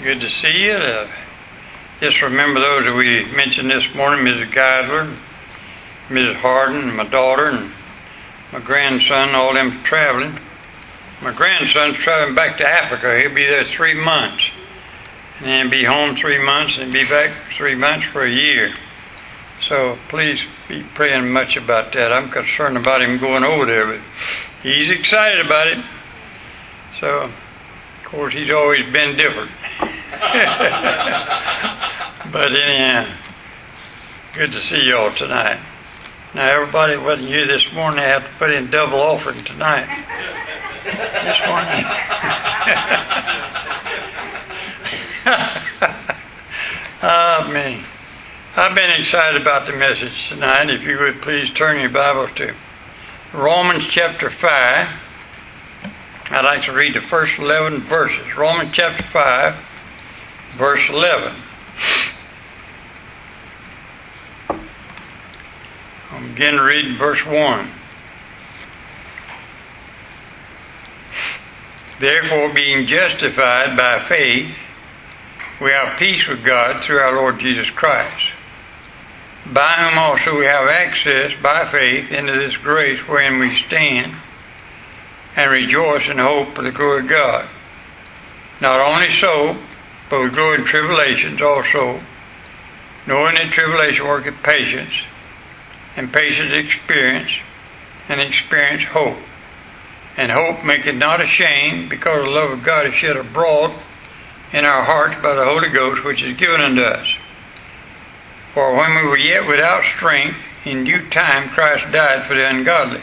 Good to see you. Uh, just remember those that we mentioned this morning Mrs. Geisler, Mrs. Harden, my daughter, and my grandson, all them traveling. My grandson's traveling back to Africa. He'll be there three months. And then be home three months and be back three months for a year. So please be praying much about that. I'm concerned about him going over there, but he's excited about it. So, of course, he's always been different. but anyhow, good to see y'all tonight. Now, everybody wasn't here this morning. I have to put in double offering tonight. this morning. ah, me. I've been excited about the message tonight. If you would please turn your Bibles to Romans chapter 5. I'd like to read the first 11 verses. Romans chapter 5, verse 11. I'll begin reading verse 1. Therefore, being justified by faith, we have peace with God through our Lord Jesus Christ, by whom also we have access by faith into this grace wherein we stand and rejoice in hope of the glory of God. Not only so, but we glory in tribulations also, knowing that tribulation worketh patience, and patience experience, and experience hope. And hope maketh not ashamed, because the love of God is shed abroad in our hearts by the Holy Ghost, which is given unto us. For when we were yet without strength, in due time Christ died for the ungodly.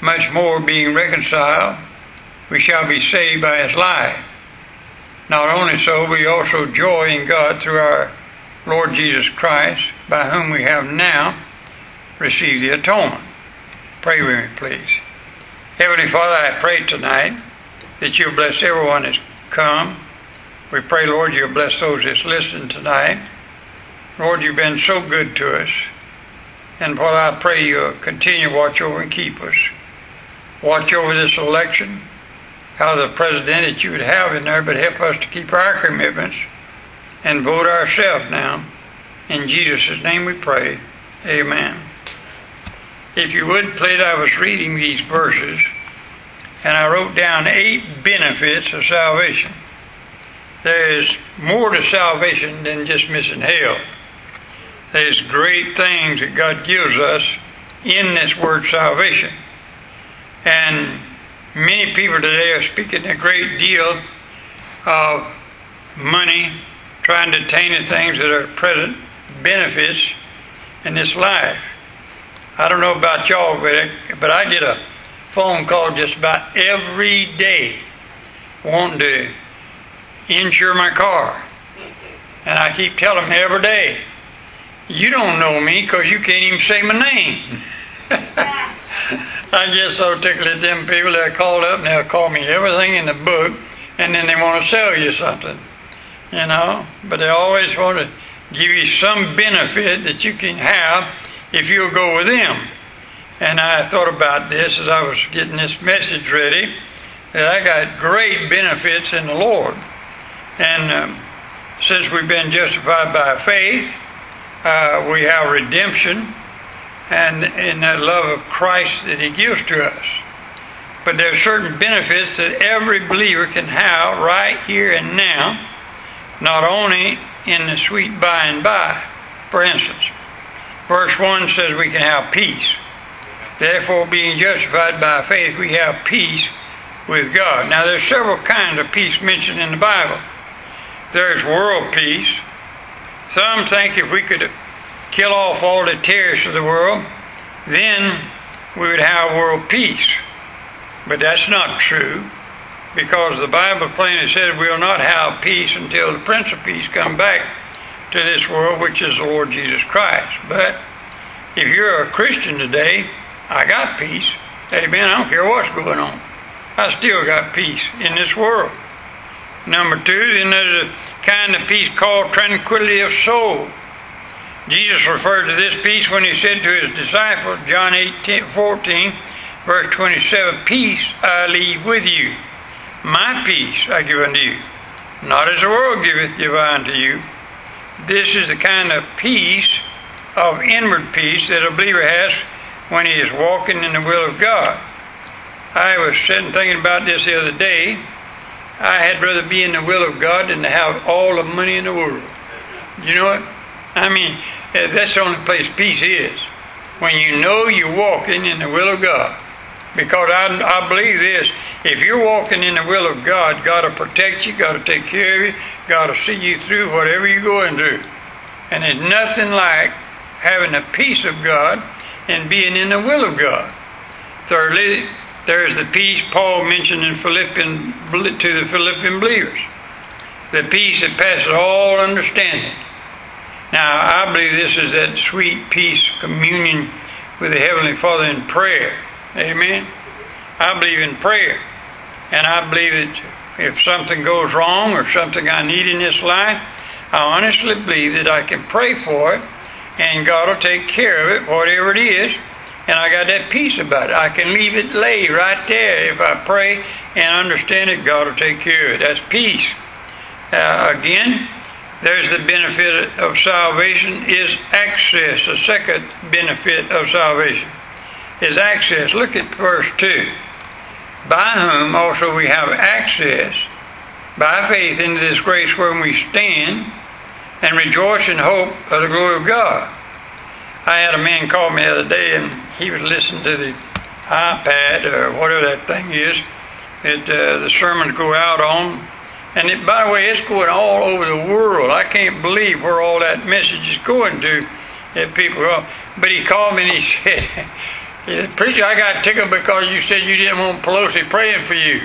much more being reconciled, we shall be saved by his life. Not only so, we also joy in God through our Lord Jesus Christ, by whom we have now received the atonement. Pray with me, please. Heavenly Father, I pray tonight that you'll bless everyone that's come. We pray, Lord, you'll bless those that's listened tonight. Lord, you've been so good to us. And Father, I pray you'll continue to watch over and keep us watch over this election, how the president that you would have in there, but help us to keep our commitments and vote ourselves now. In Jesus' name we pray. Amen. If you would, please, I was reading these verses and I wrote down eight benefits of salvation. There is more to salvation than just missing hell. There's great things that God gives us in this word salvation. And many people today are speaking a great deal of money, trying to attain the things that are present benefits in this life. I don't know about y'all, but I get a phone call just about every day wanting to insure my car. And I keep telling them every day, you don't know me because you can't even say my name. I get so tickled at them people that call up and they'll call me everything in the book and then they want to sell you something. You know? But they always want to give you some benefit that you can have if you'll go with them. And I thought about this as I was getting this message ready that I got great benefits in the Lord. And um, since we've been justified by faith, uh, we have redemption and in that love of Christ that He gives to us. But there are certain benefits that every believer can have right here and now, not only in the sweet by and by. For instance, verse 1 says we can have peace. Therefore, being justified by faith, we have peace with God. Now, there's several kinds of peace mentioned in the Bible. There's world peace. Some think if we could kill off all the terrorists of the world, then we would have world peace. But that's not true. because the Bible plainly says we'll not have peace until the Prince of Peace come back to this world, which is the Lord Jesus Christ. But if you're a Christian today, I got peace. Amen. I don't care what's going on. I still got peace in this world. Number two, then there's a kind of peace called tranquility of soul. Jesus referred to this peace when he said to his disciples, John 8, 14, verse 27, Peace I leave with you. My peace I give unto you. Not as the world giveth, give I unto you. This is the kind of peace, of inward peace, that a believer has when he is walking in the will of God. I was sitting thinking about this the other day. I had rather be in the will of God than to have all the money in the world. You know what? I mean, eh, that's the only place peace is. When you know you're walking in the will of God. Because I, I believe this if you're walking in the will of God, God will protect you, God will take care of you, God will see you through whatever you're going through. And there's nothing like having the peace of God and being in the will of God. Thirdly, there's the peace Paul mentioned in Philippian to the Philippian believers. The peace that passes all understanding. Now, I believe this is that sweet peace communion with the Heavenly Father in prayer. Amen. I believe in prayer. And I believe that if something goes wrong or something I need in this life, I honestly believe that I can pray for it and God will take care of it, whatever it is. And I got that peace about it. I can leave it lay right there. If I pray and understand it, God will take care of it. That's peace. Uh, again, there's the benefit of salvation is access. The second benefit of salvation is access. Look at verse 2. By whom also we have access by faith into this grace wherein we stand and rejoice in hope of the glory of God. I had a man call me the other day and he was listening to the iPad or whatever that thing is that uh, the sermons go out on and it, by the way, it's going all over the world. I can't believe where all that message is going to. That people, are. but he called me and he said, he said, "Preacher, I got tickled because you said you didn't want Pelosi praying for you."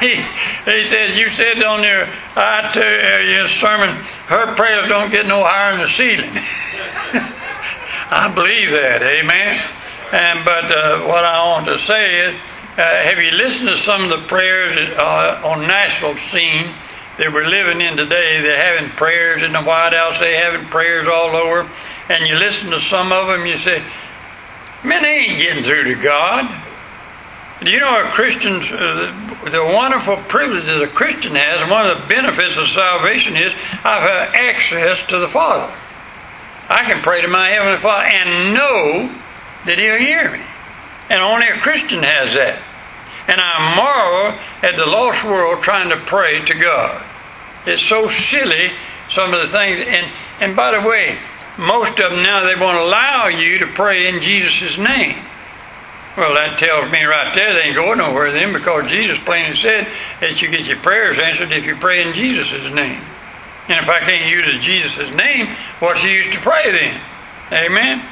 he, he said, "You said on your you, your sermon, her prayers don't get no higher than the ceiling." I believe that, Amen. And but uh, what I want to say is uh, have you listened to some of the prayers uh, on national scene that we're living in today? They're having prayers in the White House. They're having prayers all over. And you listen to some of them, you say, they ain't getting through to God. Do you know a Christian's, uh, the wonderful privilege that a Christian has, and one of the benefits of salvation is I have access to the Father. I can pray to my Heavenly Father and know that He'll hear me. And only a Christian has that. And I marvel at the lost world trying to pray to God. It's so silly, some of the things. And, and by the way, most of them now, they won't allow you to pray in Jesus' name. Well, that tells me right there they ain't going nowhere then because Jesus plainly said that you get your prayers answered if you pray in Jesus' name. And if I can't use Jesus' name, what's the use to pray then? Amen?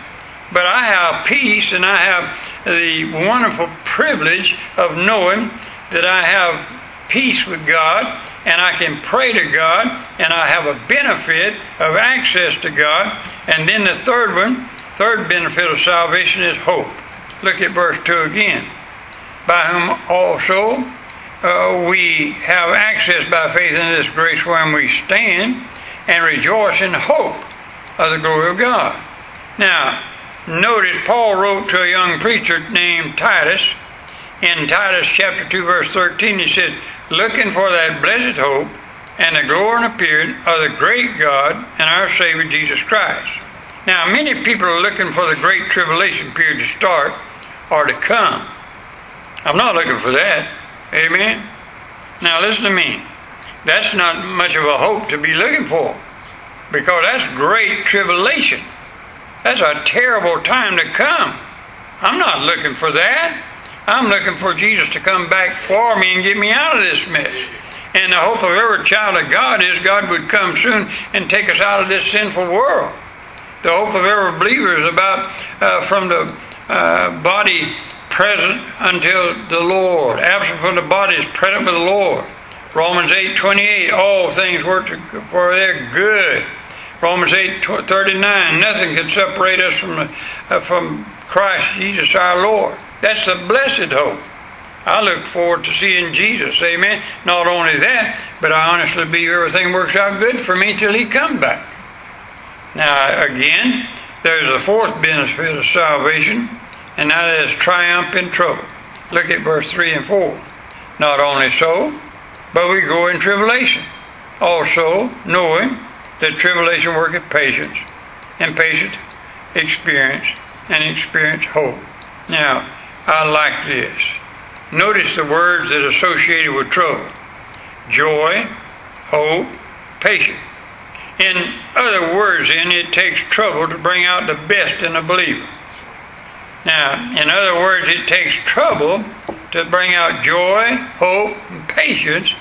But I have peace and I have the wonderful privilege of knowing that I have peace with God and I can pray to God and I have a benefit of access to God. And then the third one, third benefit of salvation is hope. Look at verse 2 again. By whom also uh, we have access by faith in this grace wherein we stand and rejoice in hope of the glory of God. Now, notice Paul wrote to a young preacher named Titus. In Titus chapter 2, verse 13, he said, Looking for that blessed hope and the glory and appearing of the great God and our Savior Jesus Christ. Now, many people are looking for the great tribulation period to start or to come. I'm not looking for that. Amen? Now, listen to me. That's not much of a hope to be looking for because that's great tribulation. That's a terrible time to come. I'm not looking for that. I'm looking for Jesus to come back for me and get me out of this mess. And the hope of every child of God is God would come soon and take us out of this sinful world. The hope of every believer is about uh, from the uh, body present until the Lord. Absent from the body is present with the Lord. Romans 8 28, all things work for their good. Romans 8 39, nothing can separate us from, uh, from Christ Jesus our Lord. That's the blessed hope. I look forward to seeing Jesus. Amen. Not only that, but I honestly believe everything works out good for me till He comes back. Now, again, there's a fourth benefit of salvation, and that is triumph in trouble. Look at verse 3 and 4. Not only so, but we go in tribulation. Also, knowing that tribulation worketh patience, and patience experience, and experience hope. Now, I like this. Notice the words that are associated with trouble joy, hope, patience. In other words, then, it takes trouble to bring out the best in a believer. Now, in other words, it takes trouble to bring out joy, hope, and patience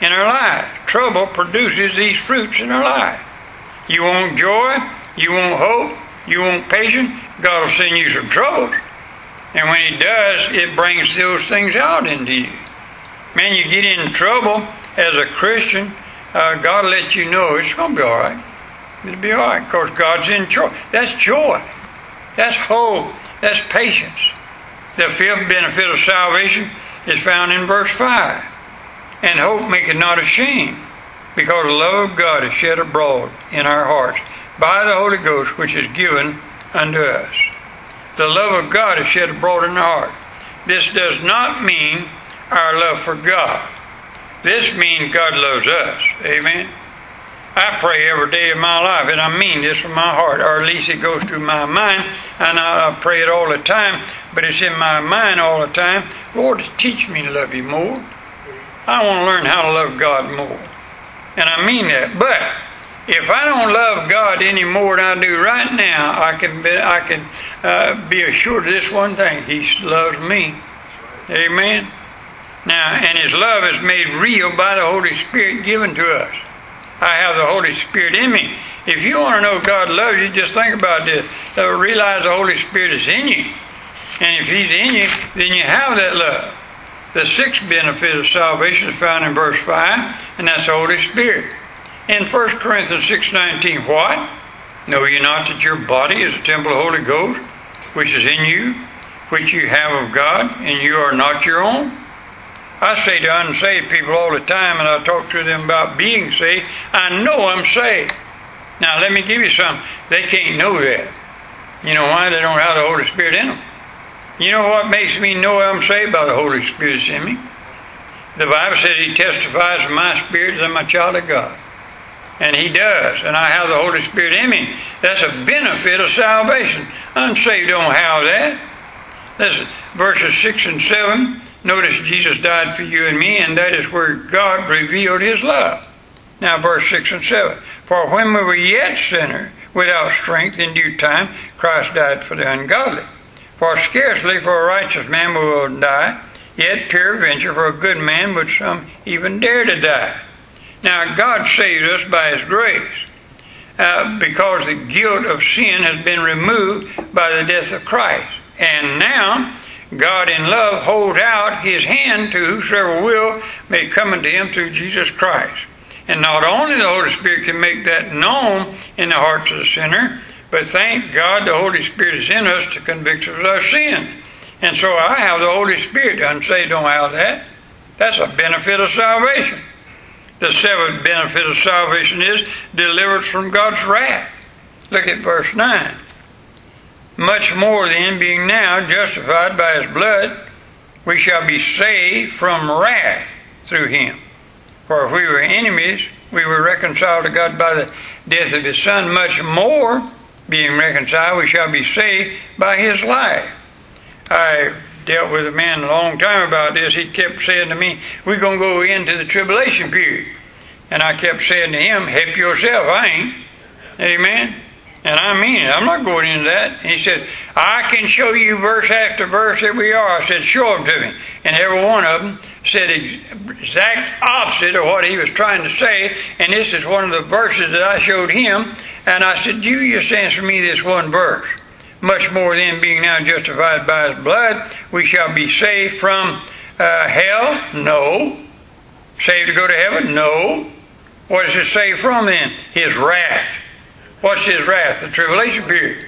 in our life. Trouble produces these fruits in our life. You want joy, you want hope, you want patience, God will send you some troubles. And when He does, it brings those things out into you. Man, you get in trouble as a Christian, uh, God will let you know it's going to be all right. It'll be all right because God's in charge. That's joy. That's hope. That's patience. The fifth benefit of salvation is found in verse 5. And hope maketh not ashamed, because the love of God is shed abroad in our hearts by the Holy Ghost which is given unto us. The love of God is shed abroad in our heart. This does not mean our love for God. This means God loves us. Amen. I pray every day of my life, and I mean this from my heart, or at least it goes through my mind, and I pray it all the time, but it's in my mind all the time. Lord, teach me to love you more. I want to learn how to love God more. And I mean that. But if I don't love God any more than I do right now, I can be, I can uh, be assured of this one thing: He loves me. Amen. Now, and His love is made real by the Holy Spirit given to us. I have the Holy Spirit in me. If you want to know God loves you, just think about this. Realize the Holy Spirit is in you. And if He's in you, then you have that love. The sixth benefit of salvation is found in verse 5, and that's the Holy Spirit. In 1 Corinthians 6.19, what? Know ye not that your body is a temple of the Holy Ghost, which is in you, which you have of God, and you are not your own? I say to unsaved people all the time, and I talk to them about being saved, I know I'm saved. Now, let me give you something. They can't know that. You know why? They don't have the Holy Spirit in them. You know what makes me know I'm saved by the Holy Spirit in me? The Bible says He testifies to my spirit that I'm a child of God. And He does. And I have the Holy Spirit in me. That's a benefit of salvation. Unsaved don't have that. Listen, verses 6 and 7. Notice Jesus died for you and me, and that is where God revealed His love. Now, verse 6 and 7. For when we were yet sinners, without strength in due time, Christ died for the ungodly. For scarcely for a righteous man will die, yet peradventure for a good man would some even dare to die. Now God saved us by His grace, uh, because the guilt of sin has been removed by the death of Christ. And now God in love holds out His hand to whosoever will may come unto Him through Jesus Christ. And not only the Holy Spirit can make that known in the hearts of the sinner, but thank God the Holy Spirit is in us to convict us of our sin. And so I have the Holy Spirit. Say don't have that. That's a benefit of salvation. The seventh benefit of salvation is deliverance from God's wrath. Look at verse 9. Much more then, being now justified by his blood, we shall be saved from wrath through him. For if we were enemies, we were reconciled to God by the death of his Son. Much more, being reconciled, we shall be saved by his life. I dealt with a man a long time about this. He kept saying to me, We're going to go into the tribulation period. And I kept saying to him, Help yourself, I ain't. Amen. And I mean it. I'm not going into that. he said, I can show you verse after verse that we are. I said, show them to me. And every one of them said exact opposite of what he was trying to say. And this is one of the verses that I showed him. And I said, you just answer me this one verse. Much more then being now justified by his blood, we shall be saved from uh, hell? No. Saved to go to heaven? No. What does it save from then? His wrath. What's his wrath? The tribulation period.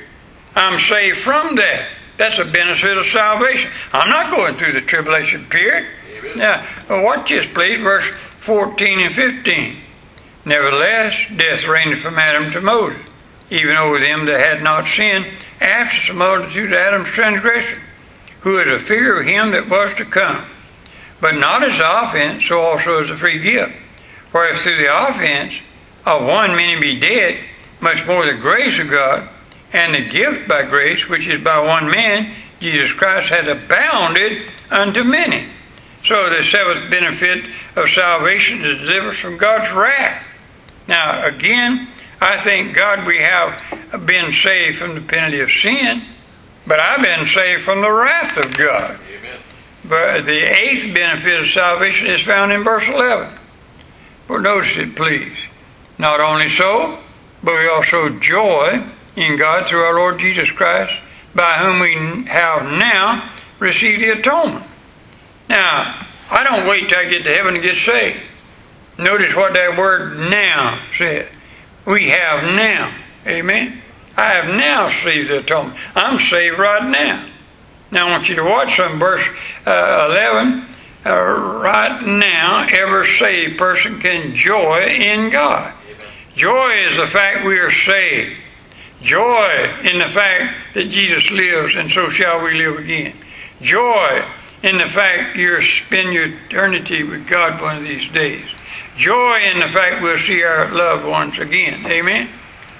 I'm saved from that. That's a benefit of salvation. I'm not going through the tribulation period. Amen. Now, watch this, please, verse 14 and 15. Nevertheless, death reigned from Adam to Moses, even over them that had not sinned, after the multitude of Adam's transgression, who is a figure of him that was to come. But not as offense, so also as the free gift. For if through the offense of one many be dead, much more the grace of God and the gift by grace, which is by one man, Jesus Christ, has abounded unto many. So the seventh benefit of salvation is deliverance from God's wrath. Now, again, I thank God we have been saved from the penalty of sin, but I've been saved from the wrath of God. Amen. But the eighth benefit of salvation is found in verse 11. But notice it, please. Not only so, but we also joy in God through our Lord Jesus Christ, by whom we have now received the atonement. Now, I don't wait till I get to heaven to get saved. Notice what that word now said. We have now. Amen. I have now received the atonement. I'm saved right now. Now I want you to watch some verse uh, 11. Uh, right now, every saved person can joy in God. Joy is the fact we are saved. Joy in the fact that Jesus lives and so shall we live again. Joy in the fact you'll spend your eternity with God one of these days. Joy in the fact we'll see our loved ones again. Amen.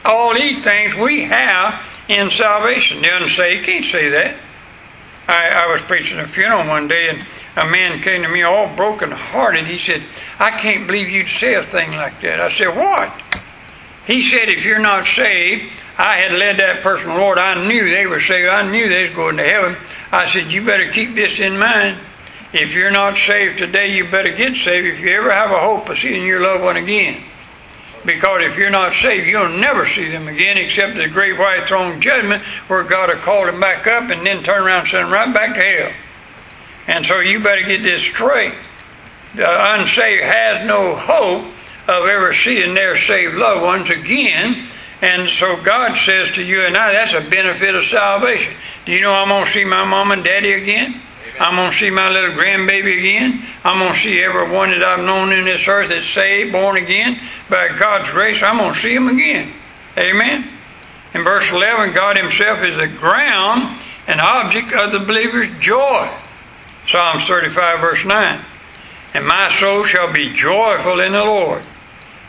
All these things we have in salvation. Doesn't say, can't say that. I, I was preaching a funeral one day and a man came to me all broken hearted. He said, I can't believe you'd say a thing like that. I said, What? He said, If you're not saved, I had led that person, Lord, I knew they were saved. I knew they was going to heaven. I said, You better keep this in mind. If you're not saved today, you better get saved if you ever have a hope of seeing your loved one again. Because if you're not saved, you'll never see them again except the great white throne judgment where God will call them back up and then turn around and send them right back to hell. And so you better get this straight. The unsaved has no hope of ever seeing their saved loved ones again. And so God says to you and I, that's a benefit of salvation. Do you know I'm going to see my mom and daddy again? I'm going to see my little grandbaby again. I'm going to see everyone that I've known in this earth that's saved, born again by God's grace. I'm going to see them again. Amen. In verse 11, God Himself is the ground and object of the believer's joy. Psalms 35, verse 9. And my soul shall be joyful in the Lord.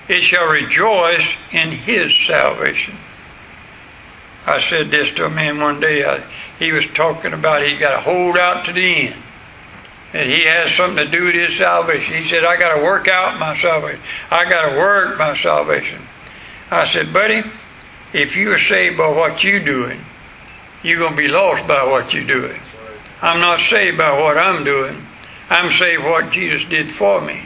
It shall rejoice in His salvation. I said this to a man one day. I, he was talking about he's got to hold out to the end. And he has something to do with his salvation. He said, I got to work out my salvation. I got to work my salvation. I said, buddy, if you are saved by what you're doing, you're going to be lost by what you're doing. I'm not saved by what I'm doing. I'm saved what Jesus did for me.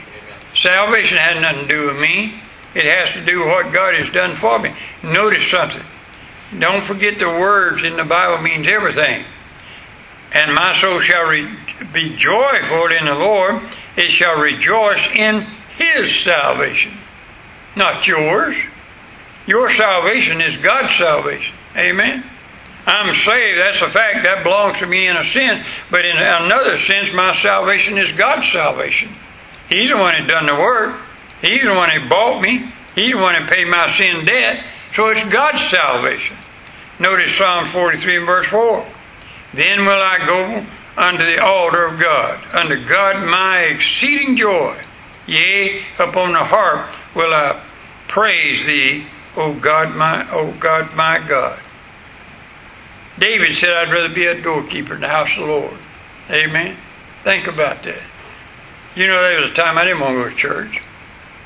Salvation has nothing to do with me. It has to do with what God has done for me. Notice something. Don't forget the words in the Bible means everything. And my soul shall re- be joyful in the Lord. It shall rejoice in His salvation, not yours. Your salvation is God's salvation. Amen. I'm saved. That's a fact. That belongs to me in a sense. But in another sense, my salvation is God's salvation. He's the one that done the work. He's the one that bought me. He's the one that paid my sin debt. So it's God's salvation. Notice Psalm 43 and verse 4. Then will I go unto the altar of God, unto God my exceeding joy. Yea, upon the harp will I praise thee, O God my O God my God. David said, I'd rather be a doorkeeper in the house of the Lord. Amen. Think about that. You know, there was a time I didn't want to go to church.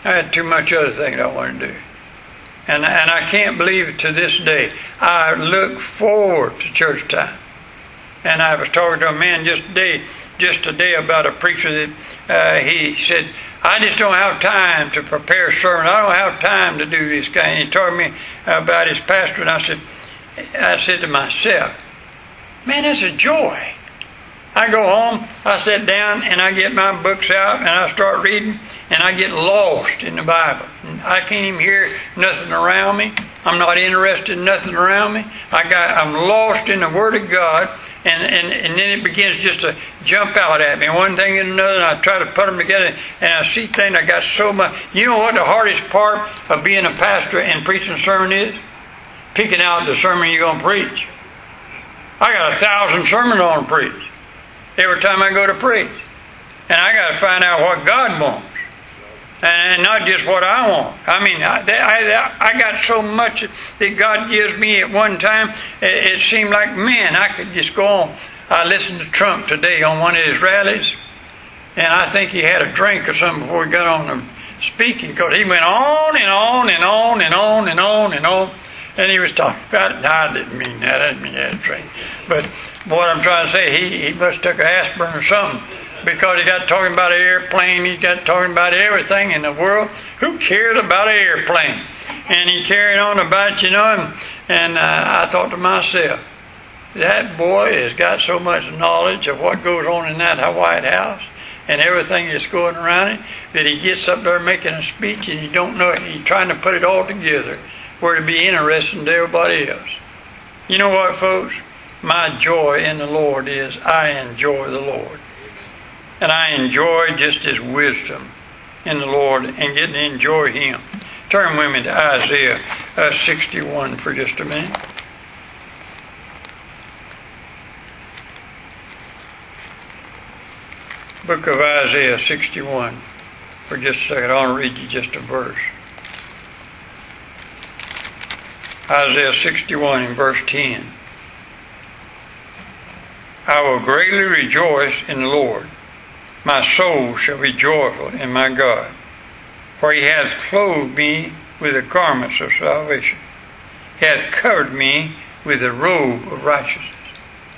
I had too much other things I wanted to do. And, and I can't believe it to this day. I look forward to church time. And I was talking to a man just today, just today about a preacher that uh, he said, I just don't have time to prepare a sermon. I don't have time to do this guy. And He told me about his pastor, and I said, I said to myself, Man, that's a joy. I go home, I sit down, and I get my books out, and I start reading, and I get lost in the Bible. I can't even hear nothing around me. I'm not interested in nothing around me. I got, I'm lost in the Word of God, and, and, and then it begins just to jump out at me, one thing and another, and I try to put them together, and I see things, I got so much. You know what the hardest part of being a pastor and preaching a sermon is? Picking out the sermon you're going to preach. I got a thousand sermons on to preach every time I go to preach. And I got to find out what God wants. And not just what I want. I mean, I, I, I got so much that God gives me at one time, it, it seemed like, man, I could just go on. I listened to Trump today on one of his rallies, and I think he had a drink or something before he got on the speaking, because he went on and on and on and on and on and on. And he was talking about it. No, I didn't mean that. I didn't mean that drink. But what I'm trying to say, he, he must have took an aspirin or something because he got talking about an airplane. He got talking about everything in the world. Who cares about an airplane? And he carried on about, you know, and, and uh, I thought to myself, that boy has got so much knowledge of what goes on in that White House and everything that's going around it that he gets up there making a speech and you don't know it. He's trying to put it all together where it'd be interesting to everybody else. You know what, folks? my joy in the Lord is I enjoy the Lord. And I enjoy just His wisdom in the Lord and getting to enjoy Him. Turn with me to Isaiah uh, 61 for just a minute. Book of Isaiah 61 for just a second. I want to read you just a verse. Isaiah 61 in verse 10. I will greatly rejoice in the Lord. My soul shall be joyful in my God. For he hath clothed me with the garments of salvation. He hath covered me with the robe of righteousness.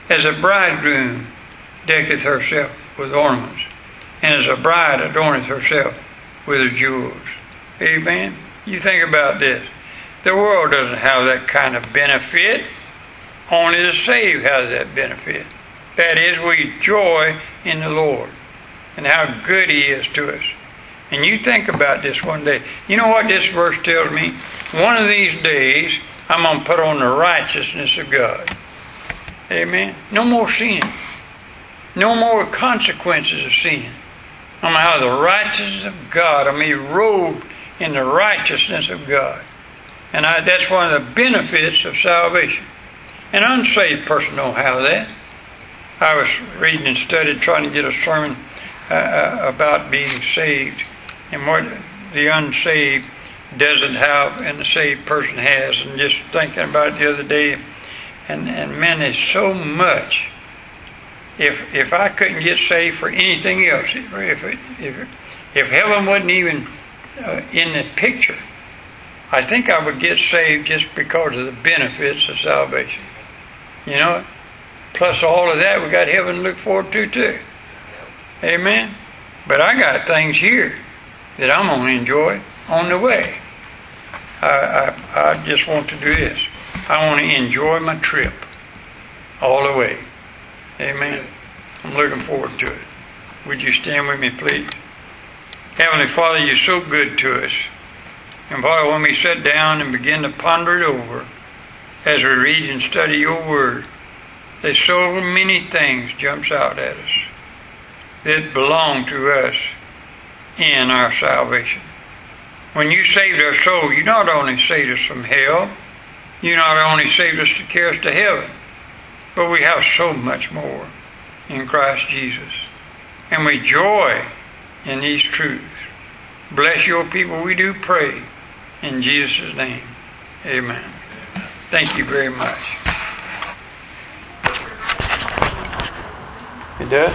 As a bridegroom decketh herself with ornaments, and as a bride adorneth herself with her jewels. Amen. You think about this. The world doesn't have that kind of benefit. Only the saved has that benefit. That is, we joy in the Lord and how good He is to us. And you think about this one day. You know what this verse tells me? One of these days, I'm going to put on the righteousness of God. Amen. No more sin. No more consequences of sin. I'm going to have the righteousness of God. I'm robed in the righteousness of God. And I, that's one of the benefits of salvation. An unsaved person don't have that. I was reading and studying, trying to get a sermon uh, about being saved and what the unsaved doesn't have and the saved person has. And just thinking about it the other day, and, and man, there's so much. If if I couldn't get saved for anything else, if if if heaven wasn't even uh, in the picture, I think I would get saved just because of the benefits of salvation. You know, Plus all of that, we got heaven to look forward to too. Amen. But I got things here that I'm going to enjoy on the way. I, I, I just want to do this. I want to enjoy my trip all the way. Amen. I'm looking forward to it. Would you stand with me, please? Heavenly Father, you're so good to us. And Father, when we sit down and begin to ponder it over, as we read and study your word, there's so many things jumps out at us that belong to us in our salvation. When you saved our soul, you not only saved us from hell, you not only saved us to carry us to heaven, but we have so much more in Christ Jesus. And we joy in these truths. Bless your people, we do pray. In Jesus' name, amen. Thank you very much. It does?